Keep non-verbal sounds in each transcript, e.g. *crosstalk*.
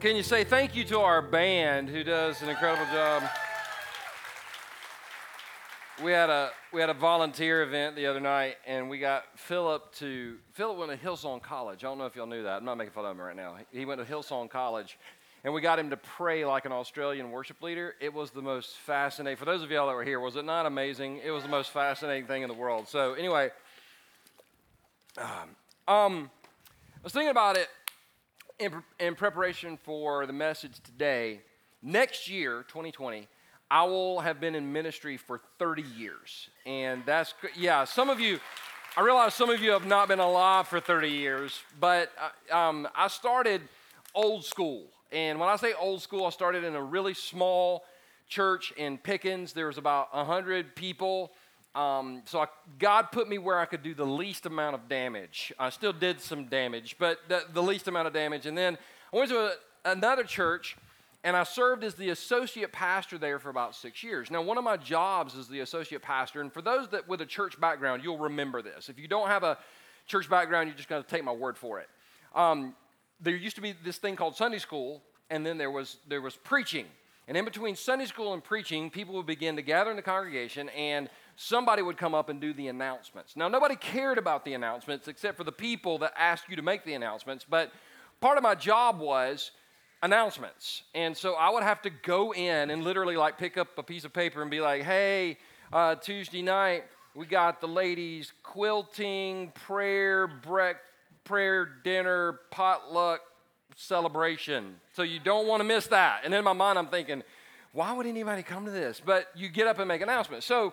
Can you say thank you to our band who does an incredible job? We had a we had a volunteer event the other night, and we got Philip to Philip went to Hillsong College. I don't know if y'all knew that. I'm not making fun of him right now. He went to Hillsong College, and we got him to pray like an Australian worship leader. It was the most fascinating. For those of y'all that were here, was it not amazing? It was the most fascinating thing in the world. So anyway, um, um I was thinking about it in, in preparation for the message today, next year, 2020, I will have been in ministry for 30 years. And that's, yeah, some of you, I realize some of you have not been alive for 30 years, but uh, um, I started old school. And when I say old school, I started in a really small church in Pickens. There was about 100 people. Um, so I, God put me where I could do the least amount of damage. I still did some damage, but the, the least amount of damage. And then I went to a, another church and I served as the associate pastor there for about six years. Now, one of my jobs is the associate pastor, and for those that with a church background, you'll remember this. If you don't have a church background, you're just going to take my word for it. Um, there used to be this thing called Sunday school, and then there was there was preaching. And in between Sunday school and preaching, people would begin to gather in the congregation and somebody would come up and do the announcements. Now, nobody cared about the announcements except for the people that asked you to make the announcements, but part of my job was announcements. And so I would have to go in and literally like pick up a piece of paper and be like, hey, uh, Tuesday night, we got the ladies quilting, prayer, break, prayer, dinner, potluck, celebration. So you don't want to miss that. And in my mind, I'm thinking, why would anybody come to this? But you get up and make announcements. So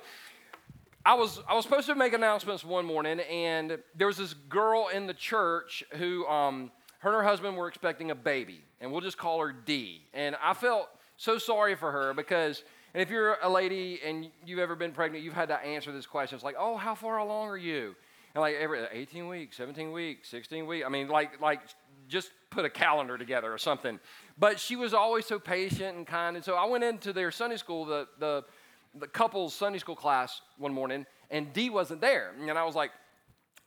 I was, I was supposed to make announcements one morning, and there was this girl in the church who, um, her and her husband were expecting a baby, and we'll just call her D. And I felt so sorry for her because, and if you're a lady and you've ever been pregnant, you've had to answer this question. It's like, oh, how far along are you? And like every 18 weeks, 17 weeks, 16 weeks. I mean, like, like just put a calendar together or something. But she was always so patient and kind. And so I went into their Sunday school, the, the the couple's Sunday school class one morning, and Dee wasn't there. And I was like,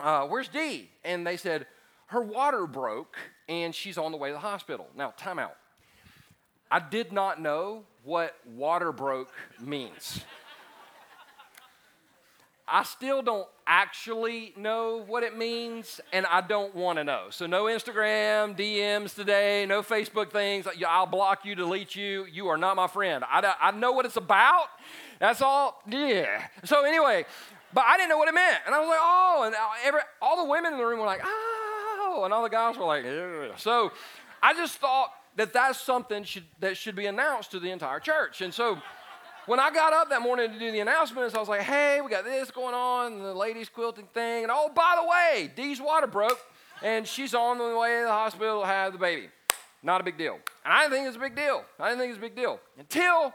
uh, Where's Dee? And they said, Her water broke, and she's on the way to the hospital. Now, time out. I did not know what water broke means. I still don't actually know what it means, and I don't want to know. So, no Instagram DMs today, no Facebook things. I'll block you, delete you. You are not my friend. I, I know what it's about. That's all. Yeah. So, anyway, but I didn't know what it meant. And I was like, oh, and every, all the women in the room were like, oh, and all the guys were like, Ugh. so I just thought that that's something should, that should be announced to the entire church. And so, when I got up that morning to do the announcements, I was like, hey, we got this going on, the ladies quilting thing. And oh, by the way, Dee's water broke, and she's on the way to the hospital to have the baby. Not a big deal. And I didn't think it was a big deal. I didn't think it was a big deal. Until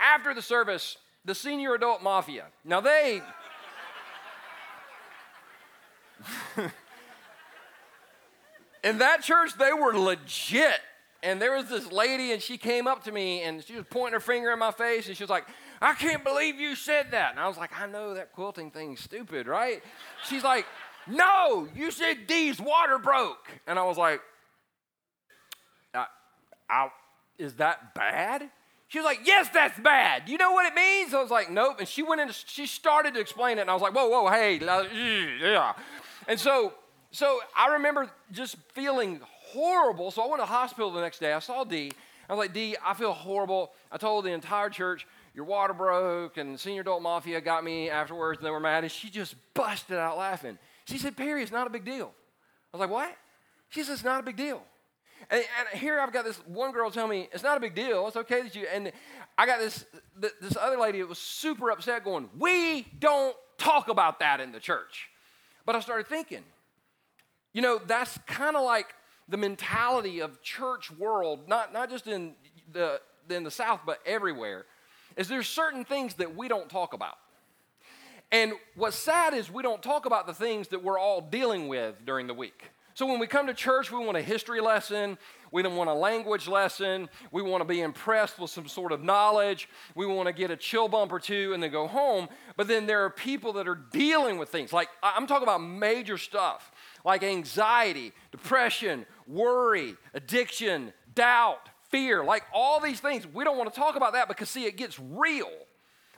after the service, the senior adult mafia. Now they. *laughs* in that church, they were legit and there was this lady, and she came up to me, and she was pointing her finger in my face, and she was like, I can't believe you said that. And I was like, I know that quilting thing's stupid, right? She's like, No, you said Dee's water broke. And I was like, I, I, Is that bad? She was like, Yes, that's bad. You know what it means? I was like, Nope. And she went in, she started to explain it, and I was like, Whoa, whoa, hey, yeah. And so, so I remember just feeling horrible. So I went to the hospital the next day. I saw Dee. I was like, Dee, I feel horrible. I told the entire church, your water broke, and senior adult mafia got me afterwards, and they were mad. And she just busted out laughing. She said, Perry, it's not a big deal. I was like, what? She said, it's not a big deal. And, and, here I've got this one girl tell me, it's not a big deal. It's okay that you, and I got this, this other lady that was super upset going, we don't talk about that in the church. But I started thinking, you know, that's kind of like the mentality of church world, not, not just in the, in the South, but everywhere, is there's certain things that we don't talk about. And what's sad is we don't talk about the things that we're all dealing with during the week. So when we come to church, we want a history lesson, we don't want a language lesson, we want to be impressed with some sort of knowledge, we want to get a chill bump or two and then go home. But then there are people that are dealing with things like I'm talking about major stuff like anxiety, depression, worry, addiction, doubt, fear, like all these things. We don't want to talk about that because, see, it gets real.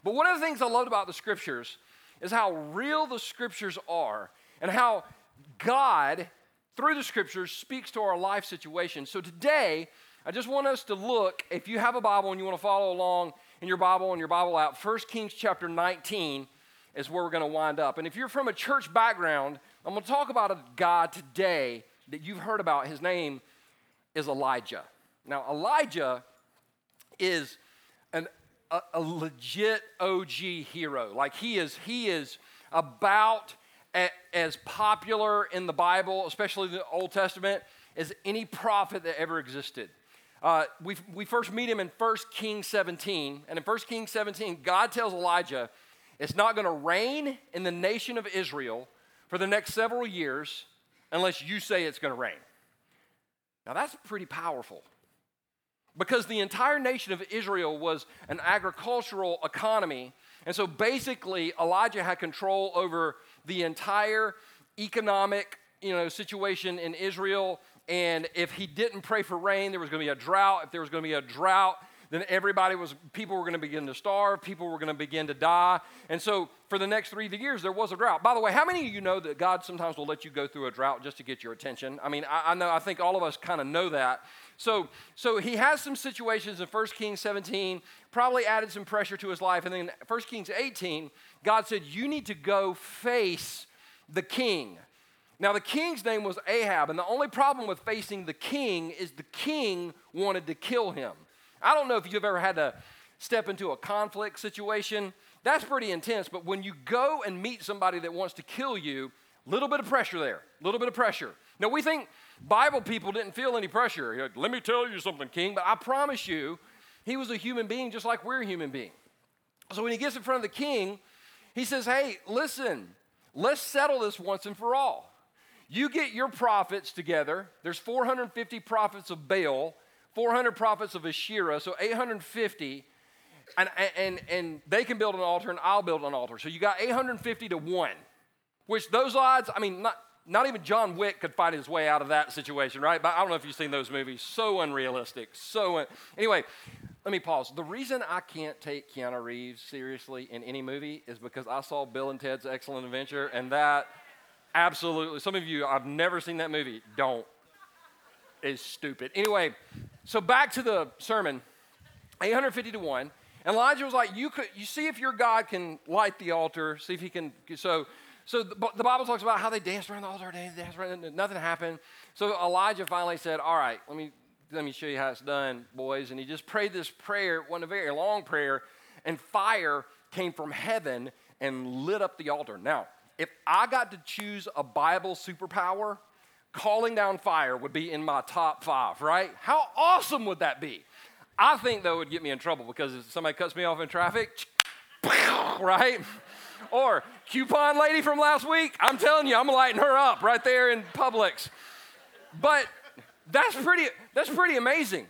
But one of the things I loved about the scriptures is how real the scriptures are and how God, through the scriptures, speaks to our life situation. So today, I just want us to look, if you have a Bible and you want to follow along in your Bible and your Bible out, 1 Kings chapter 19 is where we're going to wind up. And if you're from a church background, I'm going to talk about a God today that you've heard about. His name is Elijah. Now, Elijah is an, a, a legit OG hero. Like he is, he is about as popular in the Bible, especially the Old Testament, as any prophet that ever existed. Uh, we, we first meet him in 1 Kings 17. And in 1 Kings 17, God tells Elijah it's not going to rain in the nation of Israel for the next several years unless you say it's going to rain. Now, that's pretty powerful because the entire nation of Israel was an agricultural economy. And so basically, Elijah had control over the entire economic you know, situation in Israel and if he didn't pray for rain, there was going to be a drought. If there was going to be a drought, then everybody was, people were going to begin to starve, people were going to begin to die. And so for the next three years, there was a drought. By the way, how many of you know that God sometimes will let you go through a drought just to get your attention? I mean, I, I know, I think all of us kind of know that. So, so he has some situations in 1 Kings 17, probably added some pressure to his life. And then 1 Kings 18, God said, You need to go face the king. Now, the king's name was Ahab, and the only problem with facing the king is the king wanted to kill him. I don't know if you've ever had to step into a conflict situation. That's pretty intense, but when you go and meet somebody that wants to kill you, a little bit of pressure there, a little bit of pressure. Now, we think Bible people didn't feel any pressure. Like, Let me tell you something, king, but I promise you, he was a human being just like we're a human being. So when he gets in front of the king, he says, Hey, listen, let's settle this once and for all. You get your prophets together. There's 450 prophets of Baal, 400 prophets of Asherah, so 850. And, and, and they can build an altar, and I'll build an altar. So you got 850 to 1, which those odds, I mean, not, not even John Wick could fight his way out of that situation, right? But I don't know if you've seen those movies. So unrealistic. So, un- anyway, let me pause. The reason I can't take Keanu Reeves seriously in any movie is because I saw Bill and Ted's Excellent Adventure, and that Absolutely. Some of you, I've never seen that movie. Don't. It's stupid. Anyway, so back to the sermon 850 to 1. And Elijah was like, you could, you see if your God can light the altar, see if he can. So, so the, the Bible talks about how they danced around the altar, they danced around, nothing happened. So Elijah finally said, All right, let me, let me show you how it's done, boys. And he just prayed this prayer, one a very long prayer, and fire came from heaven and lit up the altar. Now, if I got to choose a Bible superpower, calling down fire would be in my top five, right? How awesome would that be? I think, that would get me in trouble because if somebody cuts me off in traffic, *laughs* right? Or coupon lady from last week, I'm telling you, I'm lighting her up right there in Publix. But that's pretty, that's pretty amazing.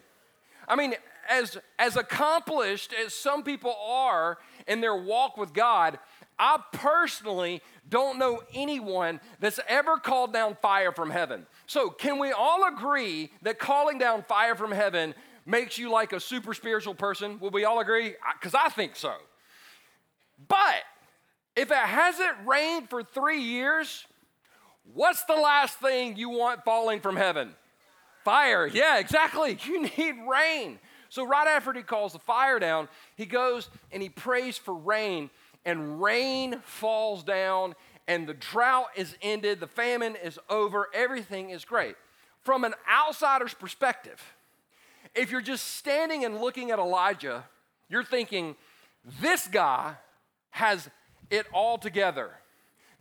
I mean, as, as accomplished as some people are in their walk with God, I personally don't know anyone that's ever called down fire from heaven. So, can we all agree that calling down fire from heaven makes you like a super spiritual person? Will we all agree? Because I think so. But if it hasn't rained for three years, what's the last thing you want falling from heaven? Fire. Yeah, exactly. *laughs* You need rain. So, right after he calls the fire down, he goes and he prays for rain and rain falls down and the drought is ended, the famine is over, everything is great. From an outsider's perspective, if you're just standing and looking at Elijah, you're thinking, this guy has it all together.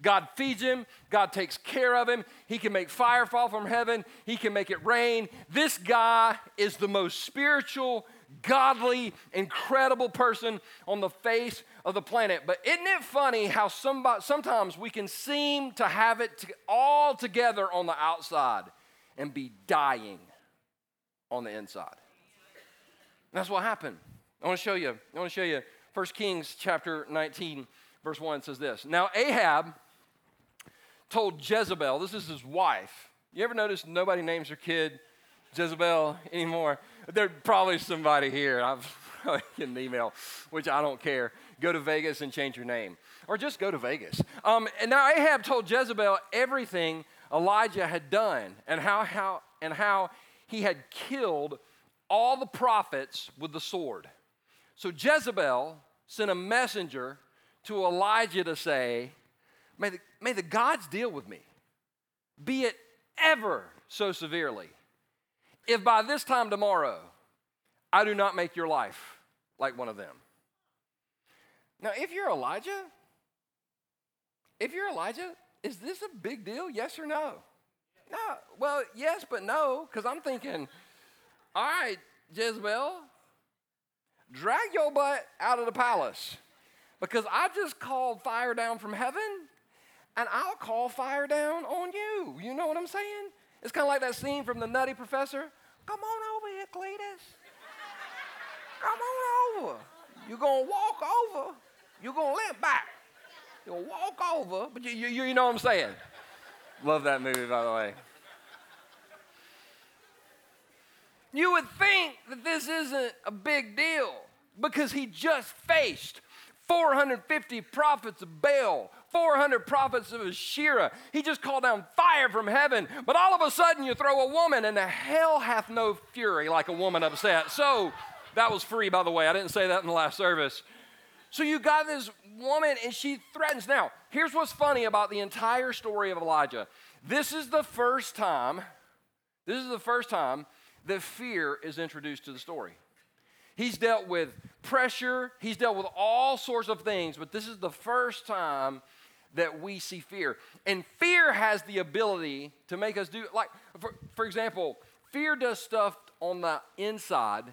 God feeds him, God takes care of him, he can make fire fall from heaven, he can make it rain. This guy is the most spiritual, godly, incredible person on the face of the planet. But isn't it funny how somebody, sometimes we can seem to have it all together on the outside and be dying on the inside? And that's what happened. I want to show you. I want to show you 1 Kings chapter 19, verse 1 says this. Now Ahab told Jezebel, this is his wife. You ever notice nobody names their kid Jezebel anymore. There's probably somebody here. I've *laughs* an email, which I don't care. Go to Vegas and change your name, or just go to Vegas. Um, and now Ahab told Jezebel everything Elijah had done, and how how and how he had killed all the prophets with the sword. So Jezebel sent a messenger to Elijah to say, May the, may the gods deal with me, be it ever so severely, if by this time tomorrow I do not make your life like one of them. Now, if you're Elijah, if you're Elijah, is this a big deal? Yes or no? No. Well, yes, but no, because I'm thinking, all right, Jezebel, drag your butt out of the palace because I just called fire down from heaven and I'll call fire down on you. You know what I'm saying? It's kind of like that scene from The Nutty Professor. Come on over here, Cletus. Come on over. You're going to walk over. You're going to limp back. You'll walk over, but you, you, you know what I'm saying. Love that movie, by the way. You would think that this isn't a big deal because he just faced 450 prophets of Baal, 400 prophets of Asherah. He just called down fire from heaven. But all of a sudden, you throw a woman, and the hell hath no fury like a woman upset. So that was free, by the way. I didn't say that in the last service. So you got this woman, and she threatens. Now, here's what's funny about the entire story of Elijah. This is the first time, this is the first time that fear is introduced to the story. He's dealt with pressure, he's dealt with all sorts of things, but this is the first time that we see fear. And fear has the ability to make us do, like, for, for example, fear does stuff on the inside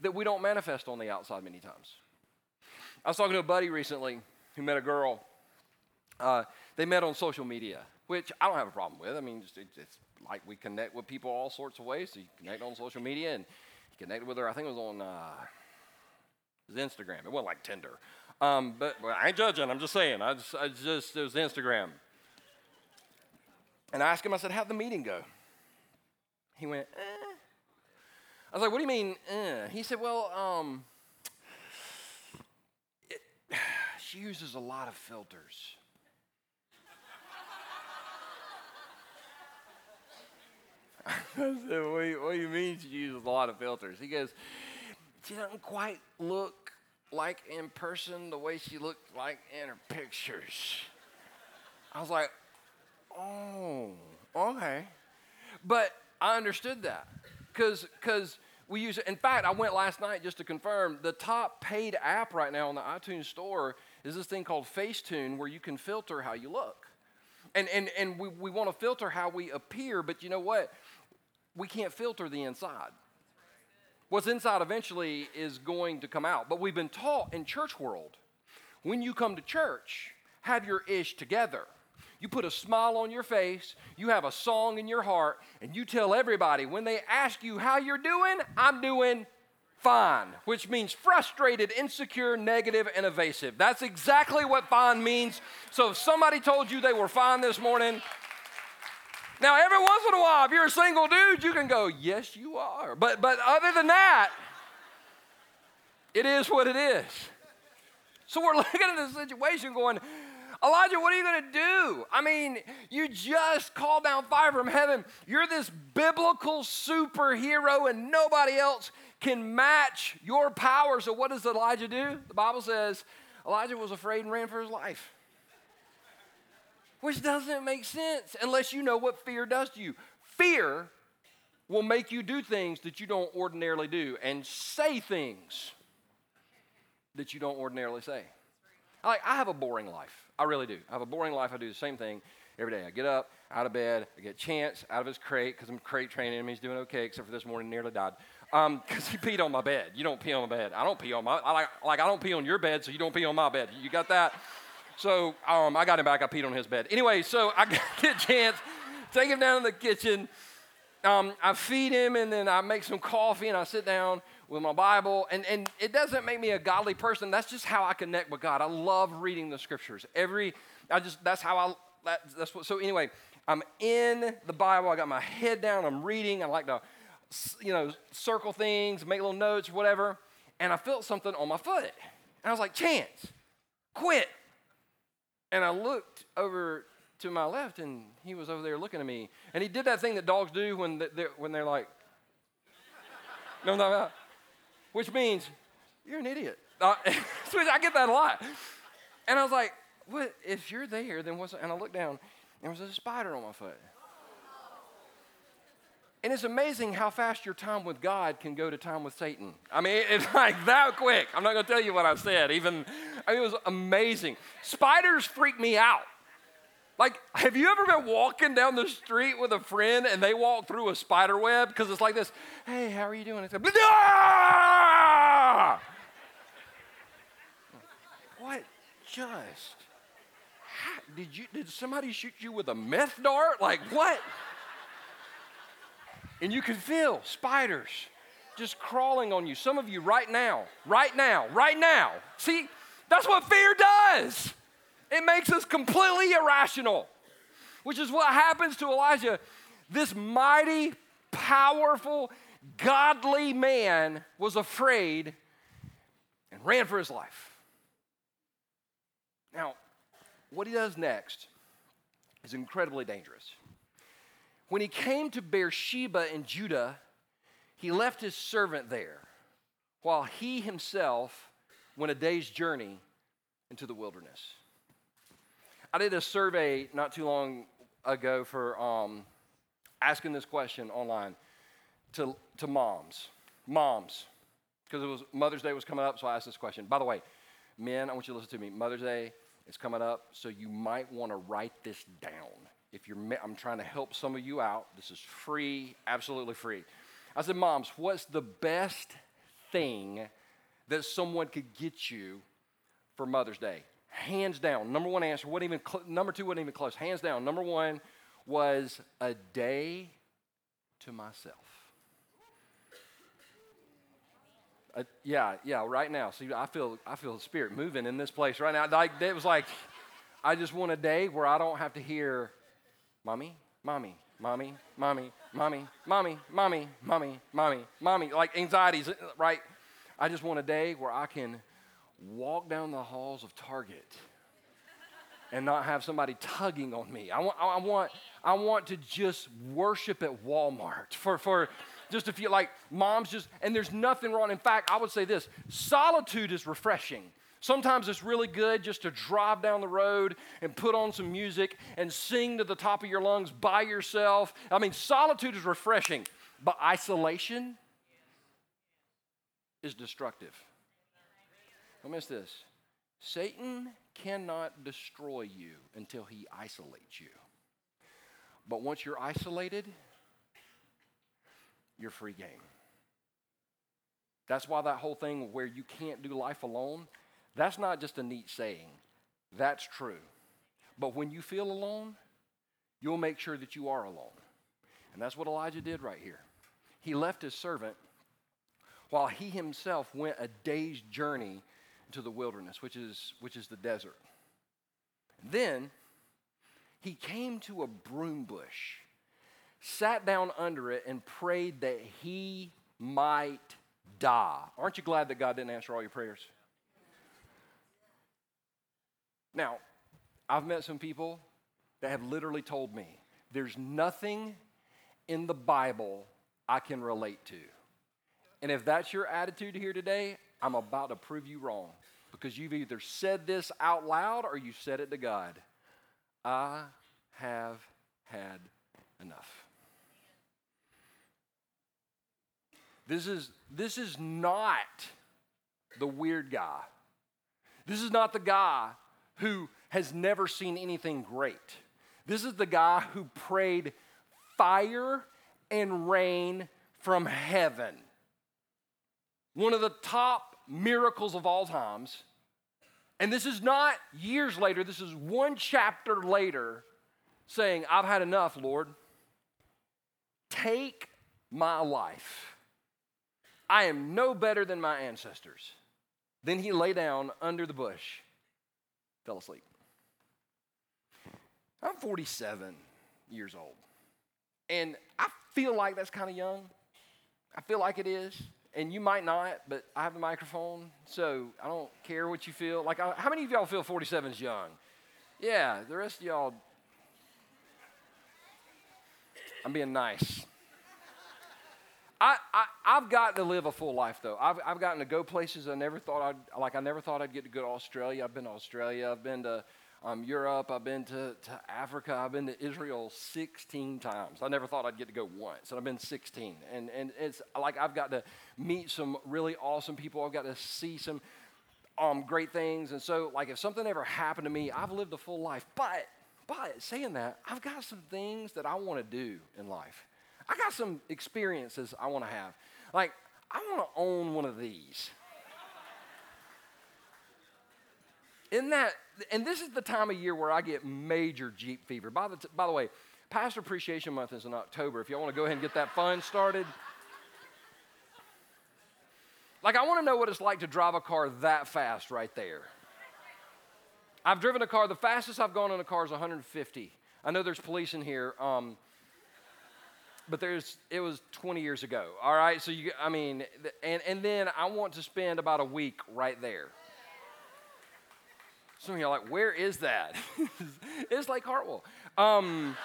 that we don't manifest on the outside many times. I was talking to a buddy recently who met a girl. Uh, they met on social media, which I don't have a problem with. I mean, it's, it's like we connect with people all sorts of ways. So you connect on social media and you connected with her. I think it was on uh, it was Instagram. It wasn't like Tinder. Um, but well, I ain't judging. I'm just saying. I just, I just it was Instagram. And I asked him. I said, "How'd the meeting go?" He went. Eh. I was like, "What do you mean?" Eh? He said, "Well, um, it, *sighs* she uses a lot of filters." *laughs* I said, what do, you, what do you mean she uses a lot of filters? He goes, she doesn't quite look like in person the way she looked like in her pictures. I was like, oh, okay. But I understood that because because we use it. In fact, I went last night just to confirm the top paid app right now on the iTunes store is this thing called Facetune where you can filter how you look. And, and, and we, we want to filter how we appear, but you know what? we can't filter the inside. What's inside eventually is going to come out. But we've been taught in church world when you come to church, have your ish together. You put a smile on your face, you have a song in your heart, and you tell everybody when they ask you how you're doing, I'm doing fine, which means frustrated, insecure, negative, and evasive. That's exactly what fine means. So if somebody told you they were fine this morning, now, every once in a while, if you're a single dude, you can go, Yes, you are. But, but other than that, it is what it is. So we're *laughs* looking at this situation going, Elijah, what are you going to do? I mean, you just called down fire from heaven. You're this biblical superhero, and nobody else can match your power. So, what does Elijah do? The Bible says Elijah was afraid and ran for his life which doesn't make sense unless you know what fear does to you. Fear will make you do things that you don't ordinarily do and say things that you don't ordinarily say. Like, I have a boring life. I really do. I have a boring life. I do the same thing every day. I get up, out of bed, I get Chance out of his crate because I'm crate training him. He's doing okay, except for this morning, nearly died. Because um, he peed on my bed. You don't pee on my bed. I don't pee on my. I like, like I don't pee on your bed, so you don't pee on my bed. You got that? So um, I got him back. I peed on his bed. Anyway, so I *laughs* get chance, take him down to the kitchen. Um, I feed him, and then I make some coffee, and I sit down with my Bible. And, and it doesn't make me a godly person. That's just how I connect with God. I love reading the scriptures. Every, I just, that's how I, that, that's what, so anyway, I'm in the Bible. I got my head down. I'm reading. I like to you know, circle things, make little notes, whatever. And I felt something on my foot. And I was like, Chance, quit. And I looked over to my left, and he was over there looking at me. And he did that thing that dogs do when they're, when they're like, no, no, no. Which means, you're an idiot. Uh, *laughs* I get that a lot. And I was like, what? If you're there, then what's. And I looked down, and there was a spider on my foot. And it's amazing how fast your time with God can go to time with Satan. I mean, it's *laughs* like that quick. I'm not going to tell you what I said. Even, I mean, it was amazing. Spiders freak me out. Like, have you ever been walking down the street with a friend and they walk through a spider web? Because it's like this Hey, how are you doing? It's like! What just? Did, you, did somebody shoot you with a meth dart? Like, what? And you can feel spiders just crawling on you. Some of you right now, right now, right now. See, that's what fear does. It makes us completely irrational, which is what happens to Elijah. This mighty, powerful, godly man was afraid and ran for his life. Now, what he does next is incredibly dangerous. When he came to Beersheba in Judah, he left his servant there while he himself went a day's journey into the wilderness. I did a survey not too long ago for um, asking this question online to, to moms. Moms. Because it was Mother's Day was coming up, so I asked this question. By the way, men, I want you to listen to me. Mother's Day is coming up, so you might want to write this down if you're, I'm trying to help some of you out. This is free, absolutely free. I said, Moms, what's the best thing that someone could get you for Mother's Day? Hands down, number one answer, wasn't even cl- number two wasn't even close. Hands down, number one was a day to myself. Uh, yeah, yeah, right now. See, I feel I feel the spirit moving in this place right now. Like it was like I just want a day where I don't have to hear mommy, mommy, mommy, mommy, mommy, mommy, mommy, mommy, mommy, mommy, like anxieties, right? I just want a day where I can walk down the halls of Target and not have somebody tugging on me. I want, I want, I want to just worship at Walmart for, for just a few, like moms just, and there's nothing wrong. In fact, I would say this solitude is refreshing. Sometimes it's really good just to drive down the road and put on some music and sing to the top of your lungs by yourself. I mean, solitude is refreshing, but isolation is destructive. Don't miss this. Satan cannot destroy you until he isolates you. But once you're isolated, you're free game. That's why that whole thing where you can't do life alone, that's not just a neat saying, that's true. But when you feel alone, you'll make sure that you are alone. And that's what Elijah did right here. He left his servant while he himself went a day's journey to the wilderness, which is, which is the desert. Then he came to a broom bush, sat down under it, and prayed that he might die. Aren't you glad that God didn't answer all your prayers? Now, I've met some people that have literally told me there's nothing in the Bible I can relate to. And if that's your attitude here today, I'm about to prove you wrong because you've either said this out loud or you said it to God. I have had enough. This is, this is not the weird guy. This is not the guy who has never seen anything great. This is the guy who prayed fire and rain from heaven. One of the top miracles of all times. And this is not years later, this is one chapter later saying, I've had enough, Lord. Take my life. I am no better than my ancestors. Then he lay down under the bush fell asleep. I'm 47 years old, and I feel like that's kind of young. I feel like it is, and you might not, but I have a microphone, so I don't care what you feel. Like, how many of y'all feel 47 is young? Yeah, the rest of y'all, I'm being nice. I, I, I've gotten to live a full life though. I've, I've gotten to go places I never thought I'd, like I never thought I'd get to go to Australia. I've been to Australia. I've been to um, Europe. I've been to, to Africa. I've been to Israel 16 times. I never thought I'd get to go once, and I've been 16. And, and it's like I've got to meet some really awesome people. I've got to see some um, great things. And so, like, if something ever happened to me, I've lived a full life. But, but saying that, I've got some things that I want to do in life. I got some experiences I want to have. Like, I want to own one of these. In that, and this is the time of year where I get major Jeep fever. By the, t- by the way, Pastor Appreciation Month is in October. If y'all want to go ahead and get that fund started. Like, I want to know what it's like to drive a car that fast right there. I've driven a car, the fastest I've gone in a car is 150. I know there's police in here. Um, but there's it was 20 years ago all right? So you i mean and, and then i want to spend about a week right there. Some of you are like where is that? *laughs* It's like hartwell. Um,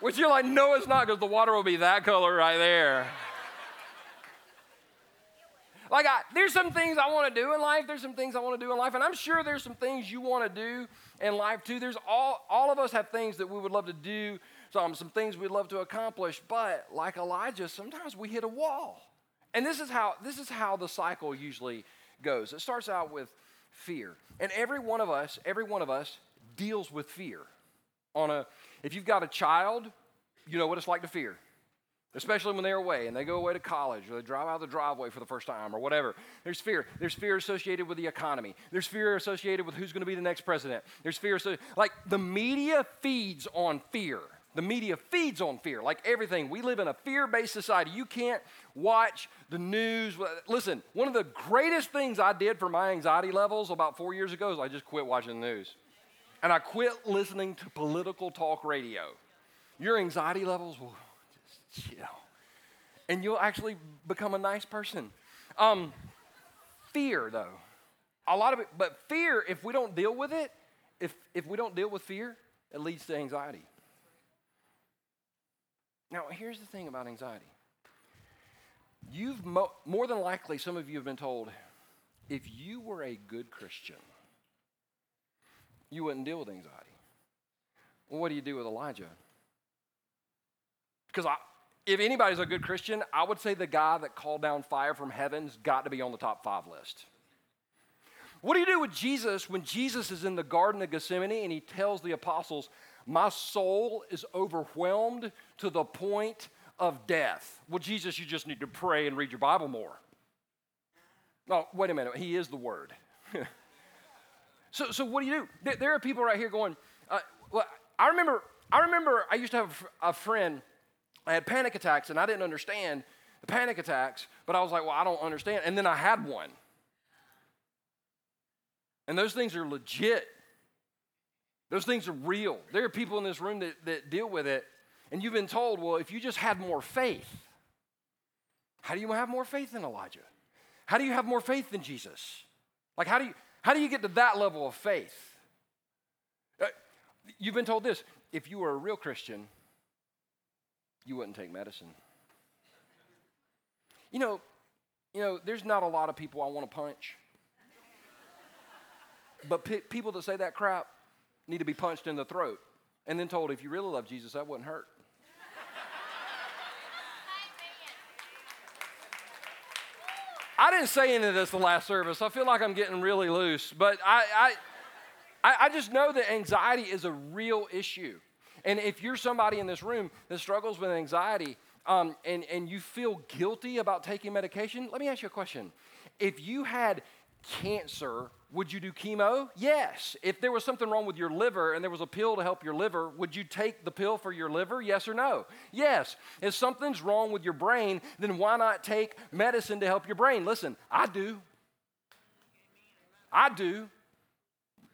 which you're like no it's not because the water will be that color right there like I, there's some things i want to do in life there's some things i want to do in life and i'm sure there's some things you want to do in life too there's all all of us have things that we would love to do some, some things we'd love to accomplish, but like Elijah, sometimes we hit a wall. And this is how this is how the cycle usually goes. It starts out with fear. And every one of us, every one of us deals with fear. On a if you've got a child, you know what it's like to fear. Especially when they're away and they go away to college or they drive out of the driveway for the first time or whatever. There's fear. There's fear associated with the economy. There's fear associated with who's going to be the next president. There's fear So, like the media feeds on fear. The media feeds on fear, like everything. We live in a fear based society. You can't watch the news. Listen, one of the greatest things I did for my anxiety levels about four years ago is I just quit watching the news. And I quit listening to political talk radio. Your anxiety levels will just chill. And you'll actually become a nice person. Um, fear, though. A lot of it, but fear, if we don't deal with it, if, if we don't deal with fear, it leads to anxiety. Now, here's the thing about anxiety. You've mo- more than likely, some of you have been told, if you were a good Christian, you wouldn't deal with anxiety. Well, what do you do with Elijah? Because if anybody's a good Christian, I would say the guy that called down fire from heaven's got to be on the top five list. What do you do with Jesus when Jesus is in the Garden of Gethsemane and he tells the apostles, my soul is overwhelmed to the point of death. Well, Jesus, you just need to pray and read your Bible more. No, wait a minute. He is the Word. *laughs* so, so what do you do? There, there are people right here going, uh, well, I remember, I remember I used to have a friend, I had panic attacks and I didn't understand the panic attacks, but I was like, well, I don't understand. And then I had one. And those things are legit. Those things are real. There are people in this room that, that deal with it, and you've been told, well, if you just had more faith, how do you have more faith than Elijah? How do you have more faith than Jesus? Like, how do you, how do you get to that level of faith? Uh, you've been told this if you were a real Christian, you wouldn't take medicine. You know, you know, there's not a lot of people I want to punch. But pe- people that say that crap, need to be punched in the throat and then told, if you really love Jesus, that wouldn't hurt. I didn't say any of this the last service. I feel like I'm getting really loose, but I, I, I just know that anxiety is a real issue. And if you're somebody in this room that struggles with anxiety um, and, and you feel guilty about taking medication, let me ask you a question. If you had cancer would you do chemo? Yes. If there was something wrong with your liver and there was a pill to help your liver, would you take the pill for your liver? Yes or no? Yes. If something's wrong with your brain, then why not take medicine to help your brain? Listen, I do. I do.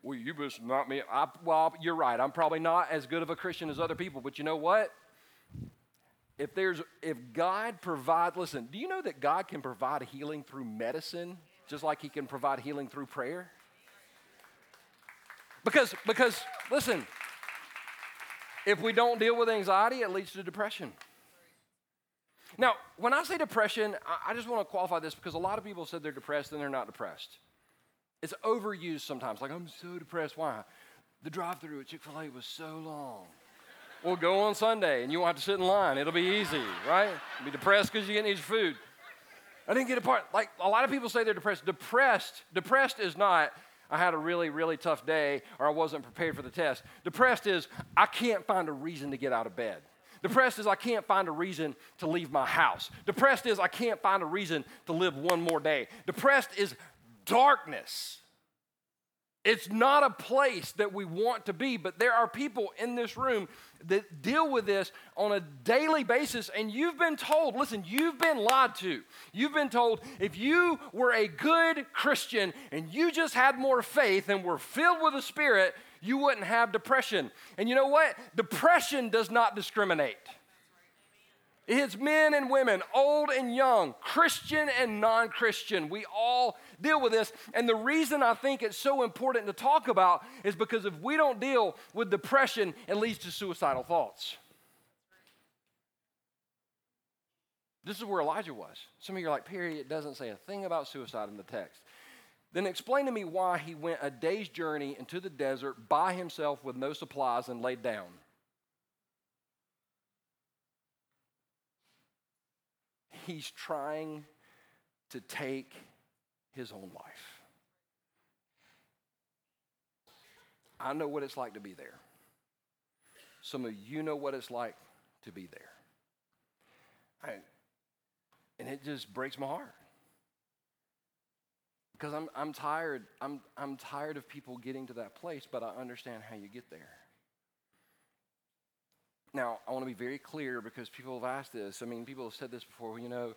Well, you must not me. I, well, you're right. I'm probably not as good of a Christian as other people, but you know what? if there's if God provide listen, do you know that God can provide healing through medicine just like he can provide healing through prayer? Because because listen, if we don't deal with anxiety, it leads to depression. Now, when I say depression, I just want to qualify this because a lot of people said they're depressed and they're not depressed. It's overused sometimes. Like, I'm so depressed. Why? The drive through at Chick fil A was so long. Well, go on Sunday and you won't have to sit in line. It'll be easy, right? You'll be depressed because you get your food. I didn't get a part. Like, a lot of people say they're depressed. Depressed, depressed is not, I had a really, really tough day or I wasn't prepared for the test. Depressed is, I can't find a reason to get out of bed. Depressed is I can't find a reason to leave my house. Depressed is I can't find a reason to live one more day. Depressed is darkness. It's not a place that we want to be, but there are people in this room that deal with this on a daily basis, and you've been told listen, you've been lied to. You've been told if you were a good Christian and you just had more faith and were filled with the Spirit, you wouldn't have depression. And you know what? Depression does not discriminate. It's men and women, old and young, Christian and non Christian. We all deal with this. And the reason I think it's so important to talk about is because if we don't deal with depression, it leads to suicidal thoughts. This is where Elijah was. Some of you are like, Perry, it doesn't say a thing about suicide in the text. Then explain to me why he went a day's journey into the desert by himself with no supplies and laid down. He's trying to take his own life. I know what it's like to be there. Some of you know what it's like to be there. I, and it just breaks my heart. Because I'm, I'm tired. I'm, I'm tired of people getting to that place, but I understand how you get there. Now, I want to be very clear because people have asked this. I mean, people have said this before, you know,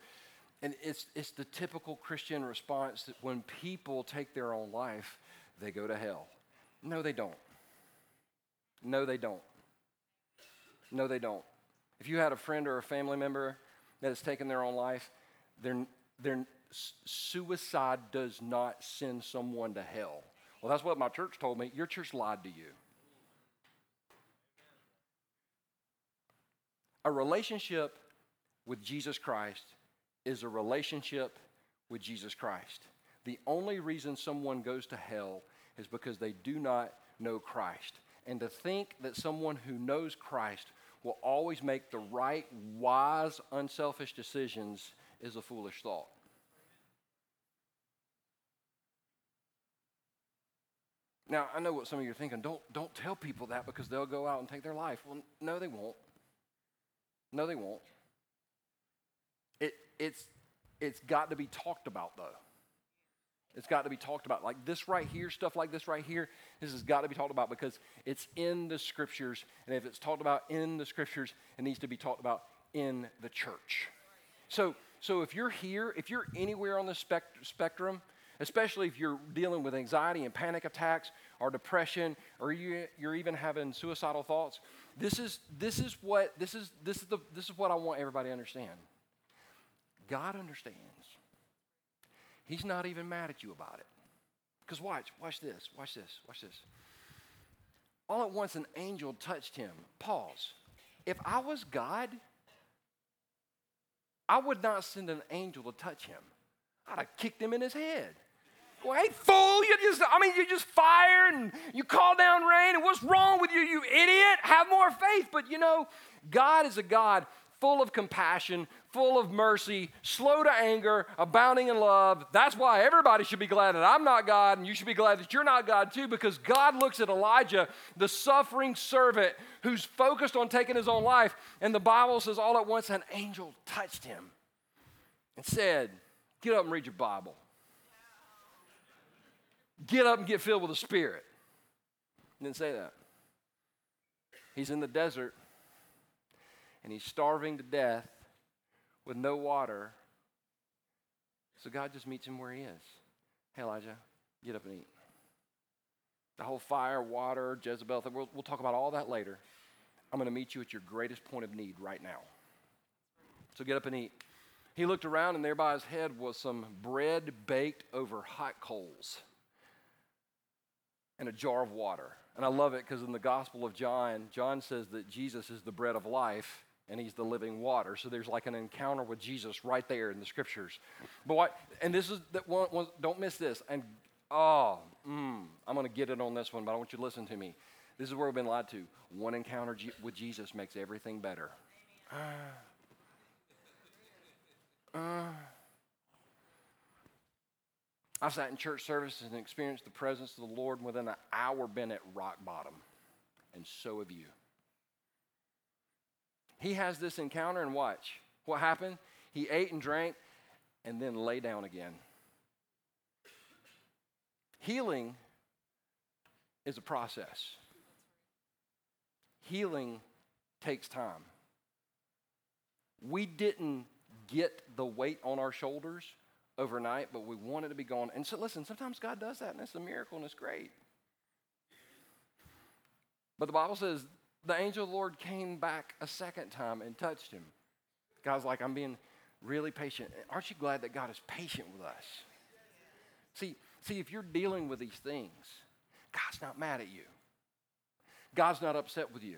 and it's, it's the typical Christian response that when people take their own life, they go to hell. No, they don't. No, they don't. No, they don't. If you had a friend or a family member that has taken their own life, their, their suicide does not send someone to hell. Well, that's what my church told me. Your church lied to you. A relationship with Jesus Christ is a relationship with Jesus Christ. The only reason someone goes to hell is because they do not know Christ. And to think that someone who knows Christ will always make the right, wise, unselfish decisions is a foolish thought. Now, I know what some of you are thinking. Don't, don't tell people that because they'll go out and take their life. Well, no, they won't. No, they won't. It, it's, it's got to be talked about, though. It's got to be talked about. Like this right here, stuff like this right here, this has got to be talked about because it's in the scriptures. And if it's talked about in the scriptures, it needs to be talked about in the church. So, so if you're here, if you're anywhere on the spect- spectrum, especially if you're dealing with anxiety and panic attacks or depression, or you, you're even having suicidal thoughts, this is, this is what this is this is the this is what I want everybody to understand. God understands. He's not even mad at you about it. Because watch, watch this, watch this, watch this. All at once an angel touched him. Pause. If I was God, I would not send an angel to touch him. I'd have kicked him in his head. Hey, fool, you just, I mean, you just fire and you call down rain, and what's wrong with you, you idiot? Have more faith. But you know, God is a God full of compassion, full of mercy, slow to anger, abounding in love. That's why everybody should be glad that I'm not God, and you should be glad that you're not God too, because God looks at Elijah, the suffering servant who's focused on taking his own life, and the Bible says all at once an angel touched him and said, Get up and read your Bible. Get up and get filled with the Spirit. He didn't say that. He's in the desert and he's starving to death with no water. So God just meets him where he is. Hey, Elijah, get up and eat. The whole fire, water, Jezebel thing, we'll, we'll talk about all that later. I'm going to meet you at your greatest point of need right now. So get up and eat. He looked around, and there by his head was some bread baked over hot coals and a jar of water. And I love it because in the Gospel of John, John says that Jesus is the bread of life and he's the living water. So there's like an encounter with Jesus right there in the scriptures. But what, and this is that one, one don't miss this. And oh, mm, I'm going to get it on this one, but I want you to listen to me. This is where we've been lied to. One encounter with Jesus makes everything better. Uh, uh, I've sat in church services and experienced the presence of the Lord within an hour been at rock bottom. And so have you. He has this encounter and watch. What happened? He ate and drank and then lay down again. Healing is a process. Healing takes time. We didn't get the weight on our shoulders overnight, but we wanted to be gone. And so, listen, sometimes God does that, and it's a miracle, and it's great. But the Bible says the angel of the Lord came back a second time and touched him. God's like, I'm being really patient. Aren't you glad that God is patient with us? See, see, if you're dealing with these things, God's not mad at you. God's not upset with you.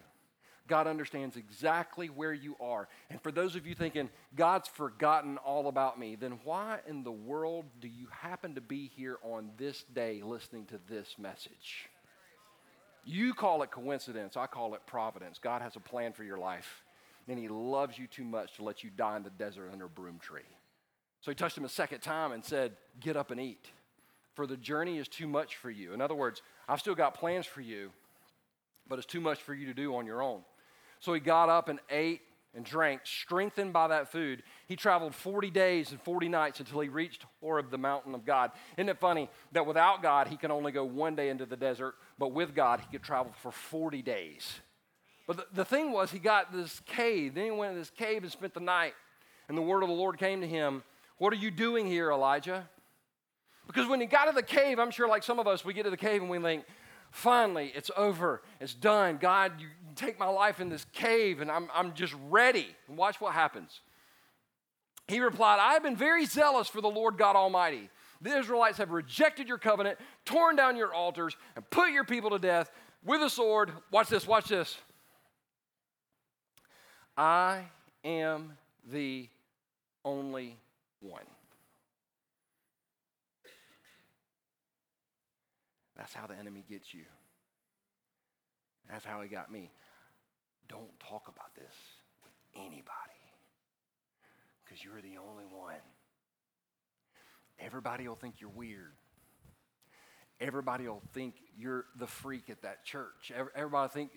God understands exactly where you are. And for those of you thinking, God's forgotten all about me, then why in the world do you happen to be here on this day listening to this message? You call it coincidence, I call it providence. God has a plan for your life, and He loves you too much to let you die in the desert under a broom tree. So He touched him a second time and said, Get up and eat, for the journey is too much for you. In other words, I've still got plans for you, but it's too much for you to do on your own. So he got up and ate and drank, strengthened by that food. He traveled 40 days and 40 nights until he reached Horeb, the mountain of God. Isn't it funny that without God, he can only go one day into the desert, but with God, he could travel for 40 days. But the, the thing was, he got this cave. Then he went in this cave and spent the night. And the word of the Lord came to him What are you doing here, Elijah? Because when he got to the cave, I'm sure, like some of us, we get to the cave and we think, finally, it's over, it's done. God, you take my life in this cave and I'm, I'm just ready. And watch what happens. He replied, I have been very zealous for the Lord God Almighty. The Israelites have rejected your covenant, torn down your altars, and put your people to death with a sword. Watch this, watch this. I am the only one. That's how the enemy gets you. That's how he got me. Don't talk about this with anybody because you're the only one. Everybody will think you're weird. Everybody will think you're the freak at that church. Everybody think,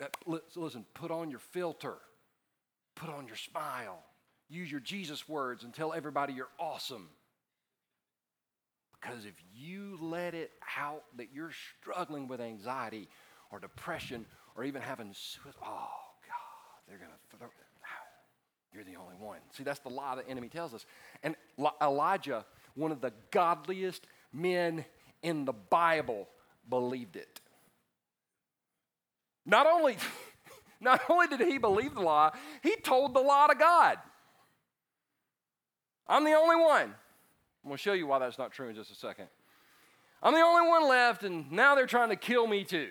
eh, listen, put on your filter, put on your smile, use your Jesus words, and tell everybody you're awesome. Because if you let it out that you're struggling with anxiety or depression or even having suicide, oh God, they're going to throw, ah, you're the only one. See, that's the lie the enemy tells us. And Elijah, one of the godliest men in the Bible, believed it. Not only, *laughs* not only did he believe the lie, he told the lie to God. I'm the only one. I'm going to show you why that's not true in just a second. I'm the only one left, and now they're trying to kill me too.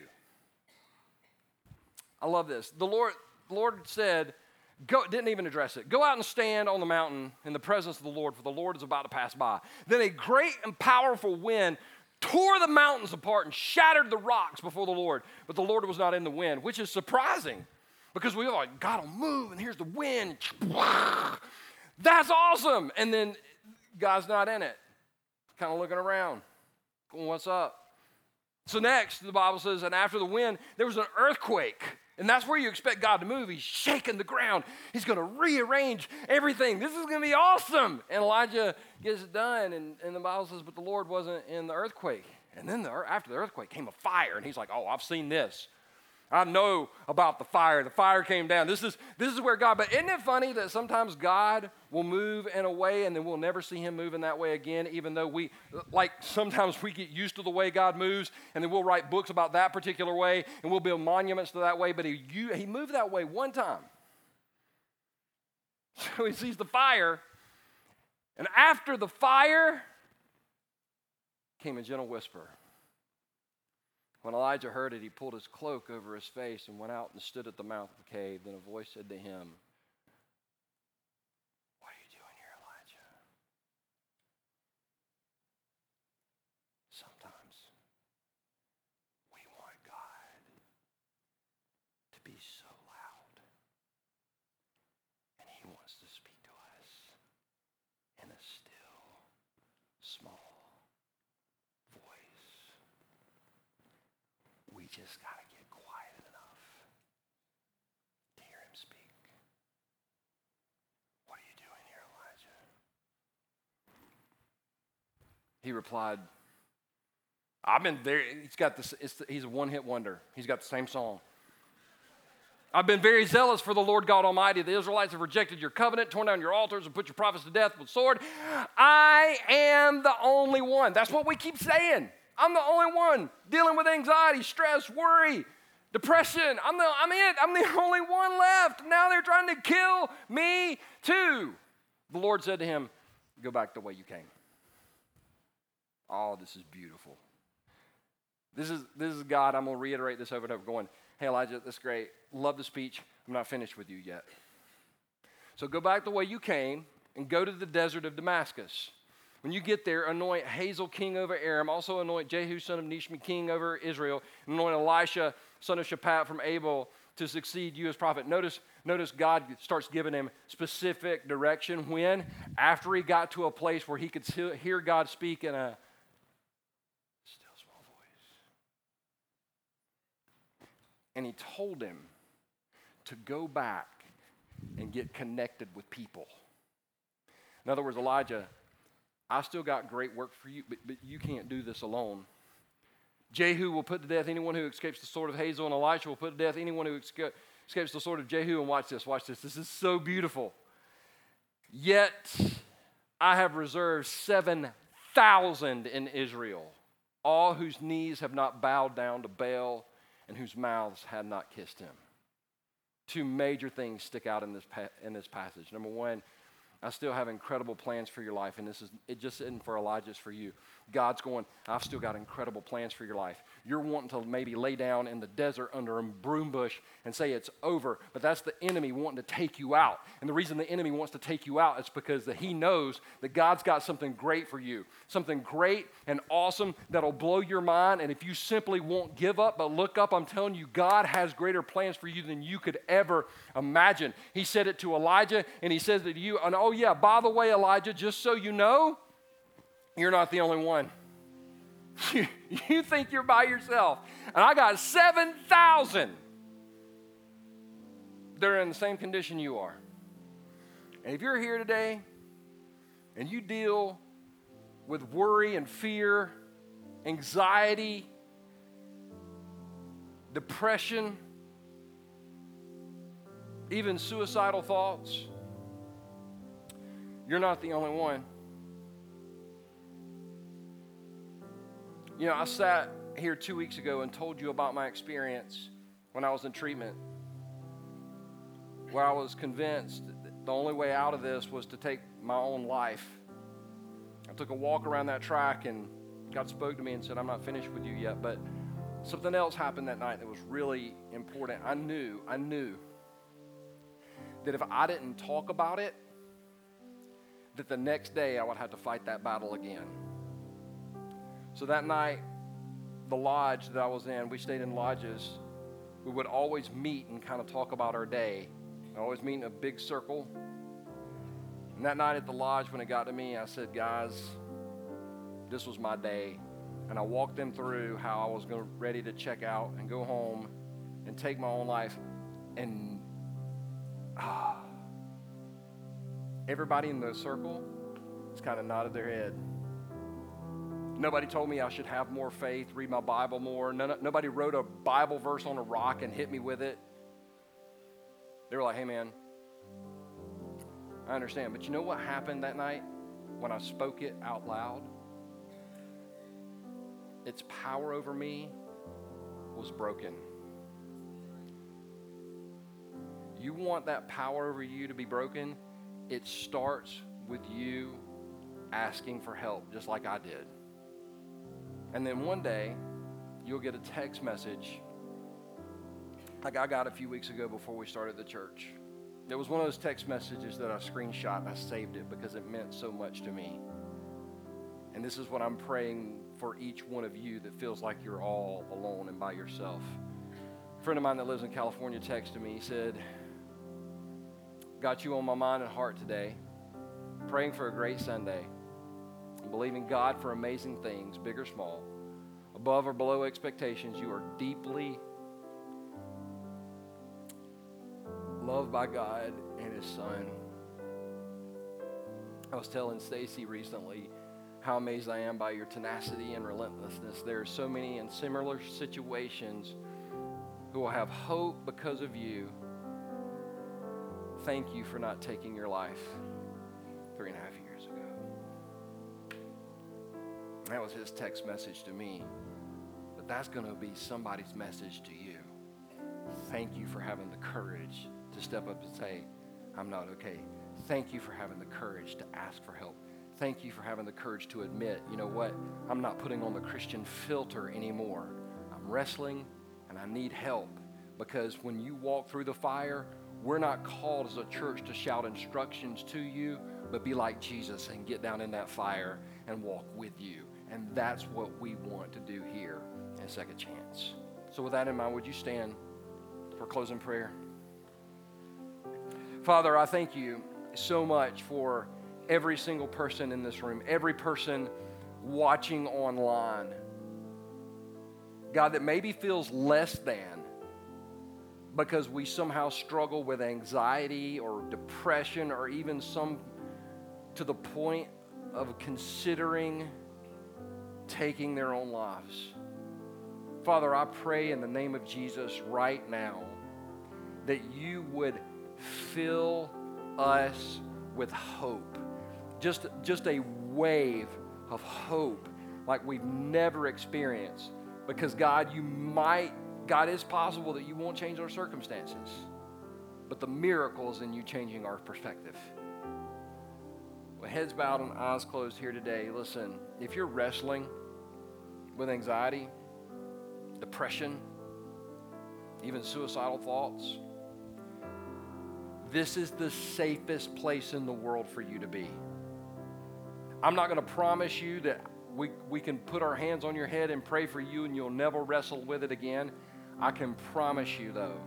I love this. The Lord, Lord said, Go, didn't even address it. Go out and stand on the mountain in the presence of the Lord, for the Lord is about to pass by. Then a great and powerful wind tore the mountains apart and shattered the rocks before the Lord. But the Lord was not in the wind, which is surprising because we were like, God will move, and here's the wind. *laughs* That's awesome. And then God's not in it. Kind of looking around, going, what's up? So, next, the Bible says, and after the wind, there was an earthquake. And that's where you expect God to move. He's shaking the ground. He's going to rearrange everything. This is going to be awesome. And Elijah gets it done. And, and the Bible says, but the Lord wasn't in the earthquake. And then the, after the earthquake came a fire. And he's like, oh, I've seen this. I know about the fire. The fire came down. This is, this is where God, but isn't it funny that sometimes God will move in a way and then we'll never see him move in that way again, even though we, like sometimes we get used to the way God moves and then we'll write books about that particular way and we'll build monuments to that way, but he, you, he moved that way one time. *laughs* So he sees the fire. And after the fire came a gentle whisper. When Elijah heard it, he pulled his cloak over his face and went out and stood at the mouth of the cave. Then a voice said to him, What are you doing here, Elijah? Sometimes we want God to be so loud, and He wants to speak to us in a still, small voice. We just got to get quiet enough to hear him speak. What are you doing here, Elijah? He replied, I've been very, he's got this, it's, he's a one hit wonder. He's got the same song. I've been very zealous for the Lord God Almighty. The Israelites have rejected your covenant, torn down your altars, and put your prophets to death with sword. I am the only one. That's what we keep saying. I'm the only one dealing with anxiety, stress, worry, depression. I'm, the, I'm it. I'm the *laughs* only one left. Now they're trying to kill me too. The Lord said to him, Go back the way you came. Oh, this is beautiful. This is, this is God. I'm going to reiterate this over and over, going, Hey, Elijah, that's great. Love the speech. I'm not finished with you yet. So go back the way you came and go to the desert of Damascus. When you get there, anoint Hazael king over Aram. Also anoint Jehu son of Nimshi king over Israel. Anoint Elisha son of Shaphat from Abel to succeed you as prophet. Notice, notice God starts giving him specific direction when? After he got to a place where he could hear God speak in a still small voice. And he told him to go back and get connected with people. In other words, Elijah, I still got great work for you, but, but you can't do this alone. Jehu will put to death anyone who escapes the sword of Hazael, and Elisha will put to death anyone who escapes the sword of Jehu. And watch this, watch this. This is so beautiful. Yet I have reserved 7,000 in Israel, all whose knees have not bowed down to Baal and whose mouths have not kissed him. Two major things stick out in this, pa- in this passage. Number one, I still have incredible plans for your life, and this is it just isn't for Elijah, it's for you. God's going, I've still got incredible plans for your life. You're wanting to maybe lay down in the desert under a broom bush and say it's over, but that's the enemy wanting to take you out. And the reason the enemy wants to take you out is because he knows that God's got something great for you, something great and awesome that'll blow your mind. And if you simply won't give up but look up, I'm telling you, God has greater plans for you than you could ever imagine. He said it to Elijah, and he says it to you. And oh, Oh, yeah, by the way, Elijah, just so you know, you're not the only one. *laughs* You, think you're by yourself. And I got 7,000 that are in the same condition you are. And if you're here today and you deal with worry and fear, anxiety, depression, even suicidal thoughts, you're not the only one. You know, I sat here two weeks ago and told you about my experience when I was in treatment, where I was convinced the only way out of this was to take my own life. I took a walk around that track and God spoke to me and said, I'm not finished with you yet. But something else happened that night that was really important. I knew, I knew that if I didn't talk about it, that the next day I would have to fight that battle again. So that night, the lodge that I was in, we stayed in lodges. We would always meet and kind of talk about our day. I always meet in a big circle. And that night at the lodge, when it got to me, I said, guys, this was my day. And I walked them through how I was going ready to check out and go home and take my own life. And ah, everybody in the circle just kind of nodded their head. Nobody told me I should have more faith, read my Bible more. None, nobody wrote a Bible verse on a rock and hit me with it. They were like, hey, man, I understand. But you know what happened that night when I spoke it out loud? Its power over me was broken. You want that power over you to be broken? It starts with you asking for help, just like I did. And then one day, you'll get a text message like I got a few weeks ago before we started the church. There was one of those text messages that I screenshot I saved it because it meant so much to me. And this is what I'm praying for each one of you that feels like you're all alone and by yourself. A friend of mine that lives in California texted me. He said, Got you on my mind and heart today, praying for a great Sunday, believing God for amazing things, big or small. Above or below expectations, you are deeply loved by God and His Son. I was telling Stacy recently how amazed I am by your tenacity and relentlessness. There are so many in similar situations who will have hope because of you. Thank you for not taking your life three and a half years ago. That was his text message to me. But that's going to be somebody's message to you. Thank you for having the courage to step up and say, I'm not okay. Thank you for having the courage to ask for help. Thank you for having the courage to admit, you know what? I'm not putting on the Christian filter anymore. I'm wrestling and I need help because when you walk through the fire, we're not called as a church to shout instructions to you, but be like Jesus and get down in that fire and walk with you. And that's what we want to do here in Second Chance. So, with that in mind, would you stand for closing prayer? Father, I thank you so much for every single person in this room, every person watching online. God, that maybe feels less than because we somehow struggle with anxiety or depression or even some to the point of considering taking their own lives. Father, I pray in the name of Jesus right now that you would fill us with hope. Just, just a wave of hope like we've never experienced. Because God, you might, God, is possible that you won't change our circumstances, but the miracle is in you changing our perspective. With heads bowed and eyes closed here today, listen, if you're wrestling with anxiety, depression, even suicidal thoughts, this is the safest place in the world for you to be. I'm not going to promise you that we, we can put our hands on your head and pray for you and you'll never wrestle with it again. I can promise you, though,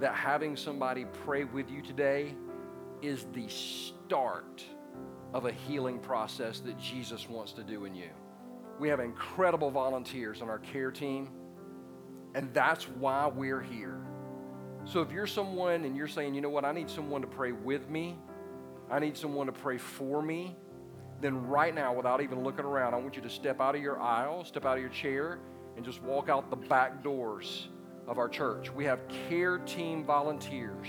that having somebody pray with you today is the start of a healing process that Jesus wants to do in you. We have incredible volunteers on our care team, and that's why we're here. So if you're someone and you're saying, you know what, I need someone to pray with me, I need someone to pray for me, then right now, without even looking around, I want you to step out of your aisle, step out of your chair, and just walk out the back doors of our church. We have care team volunteers.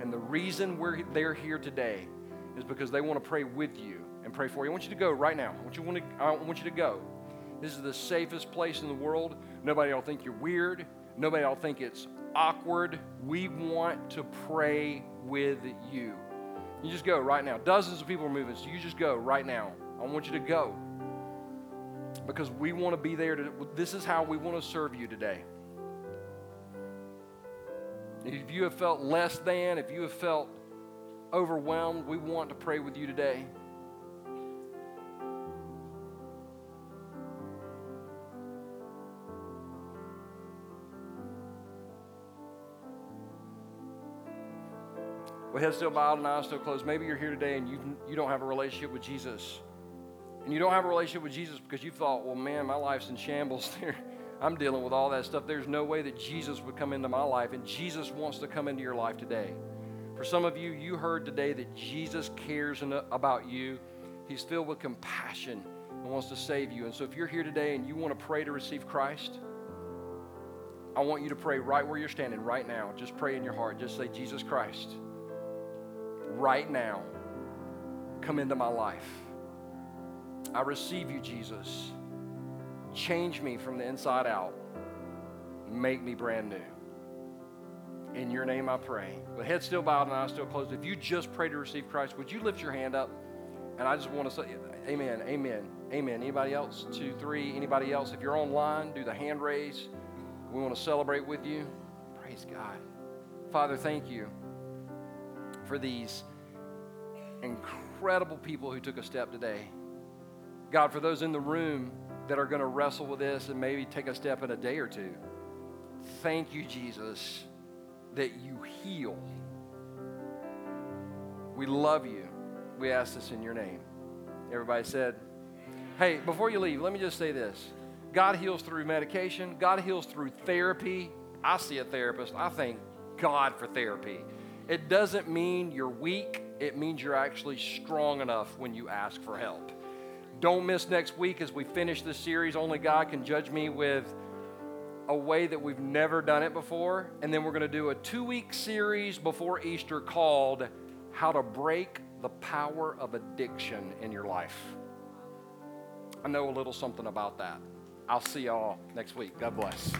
And the reason we're, they're here today is because they want to pray with you and pray for you. I want you to go right now. I want you, want to, I want you to go. This is the safest place in the world. Nobody will think you're weird. Nobody will think it's awkward. We want to pray with you. You just go right now. Dozens of people are moving, so you just go right now. I want you to go because we want to be there. To, this is how we want to serve you today. If you have felt less than, if you have felt overwhelmed, we want to pray with you today. with head still bowed and eyes still closed. Maybe you're here today and you, you don't have a relationship with Jesus. And you don't have a relationship with Jesus because you thought, well, man, my life's in shambles. *laughs* There. I'm dealing with all that stuff. There's no way that Jesus would come into my life, and Jesus wants to come into your life today. For some of you, you heard today that Jesus cares about you. He's filled with compassion and wants to save you. And so, if you're here today and you want to pray to receive Christ, I want you to pray right where you're standing right now. Just pray in your heart. Just say, Jesus Christ right now, come into my life. I receive you, Jesus. Change me from the inside out. Make me brand new. In your name I pray. With head still bowed and eyes still closed, if you just pray to receive Christ, would you lift your hand up? And I just want to say, Amen, Amen, Amen. Anybody else? Two, three. Anybody else? If you're online, do the hand raise. We want to celebrate with you. Praise God. Father, thank you for these incredible people who took a step today. God, for those in the room that are going to wrestle with this and maybe take a step in a day or two, thank you, Jesus, that you heal. We love you. We ask this in your name. Everybody said, Hey, before you leave, let me just say this God heals through medication, God heals through therapy. I see a therapist. I thank God for therapy. It doesn't mean you're weak, it means you're actually strong enough when you ask for help. Don't miss next week as we finish this series. Only God can judge me with a way that we've never done it before. And then we're going to do a two week series before Easter called How to Break the Power of Addiction in Your Life. I know a little something about that. I'll see y'all next week. God bless.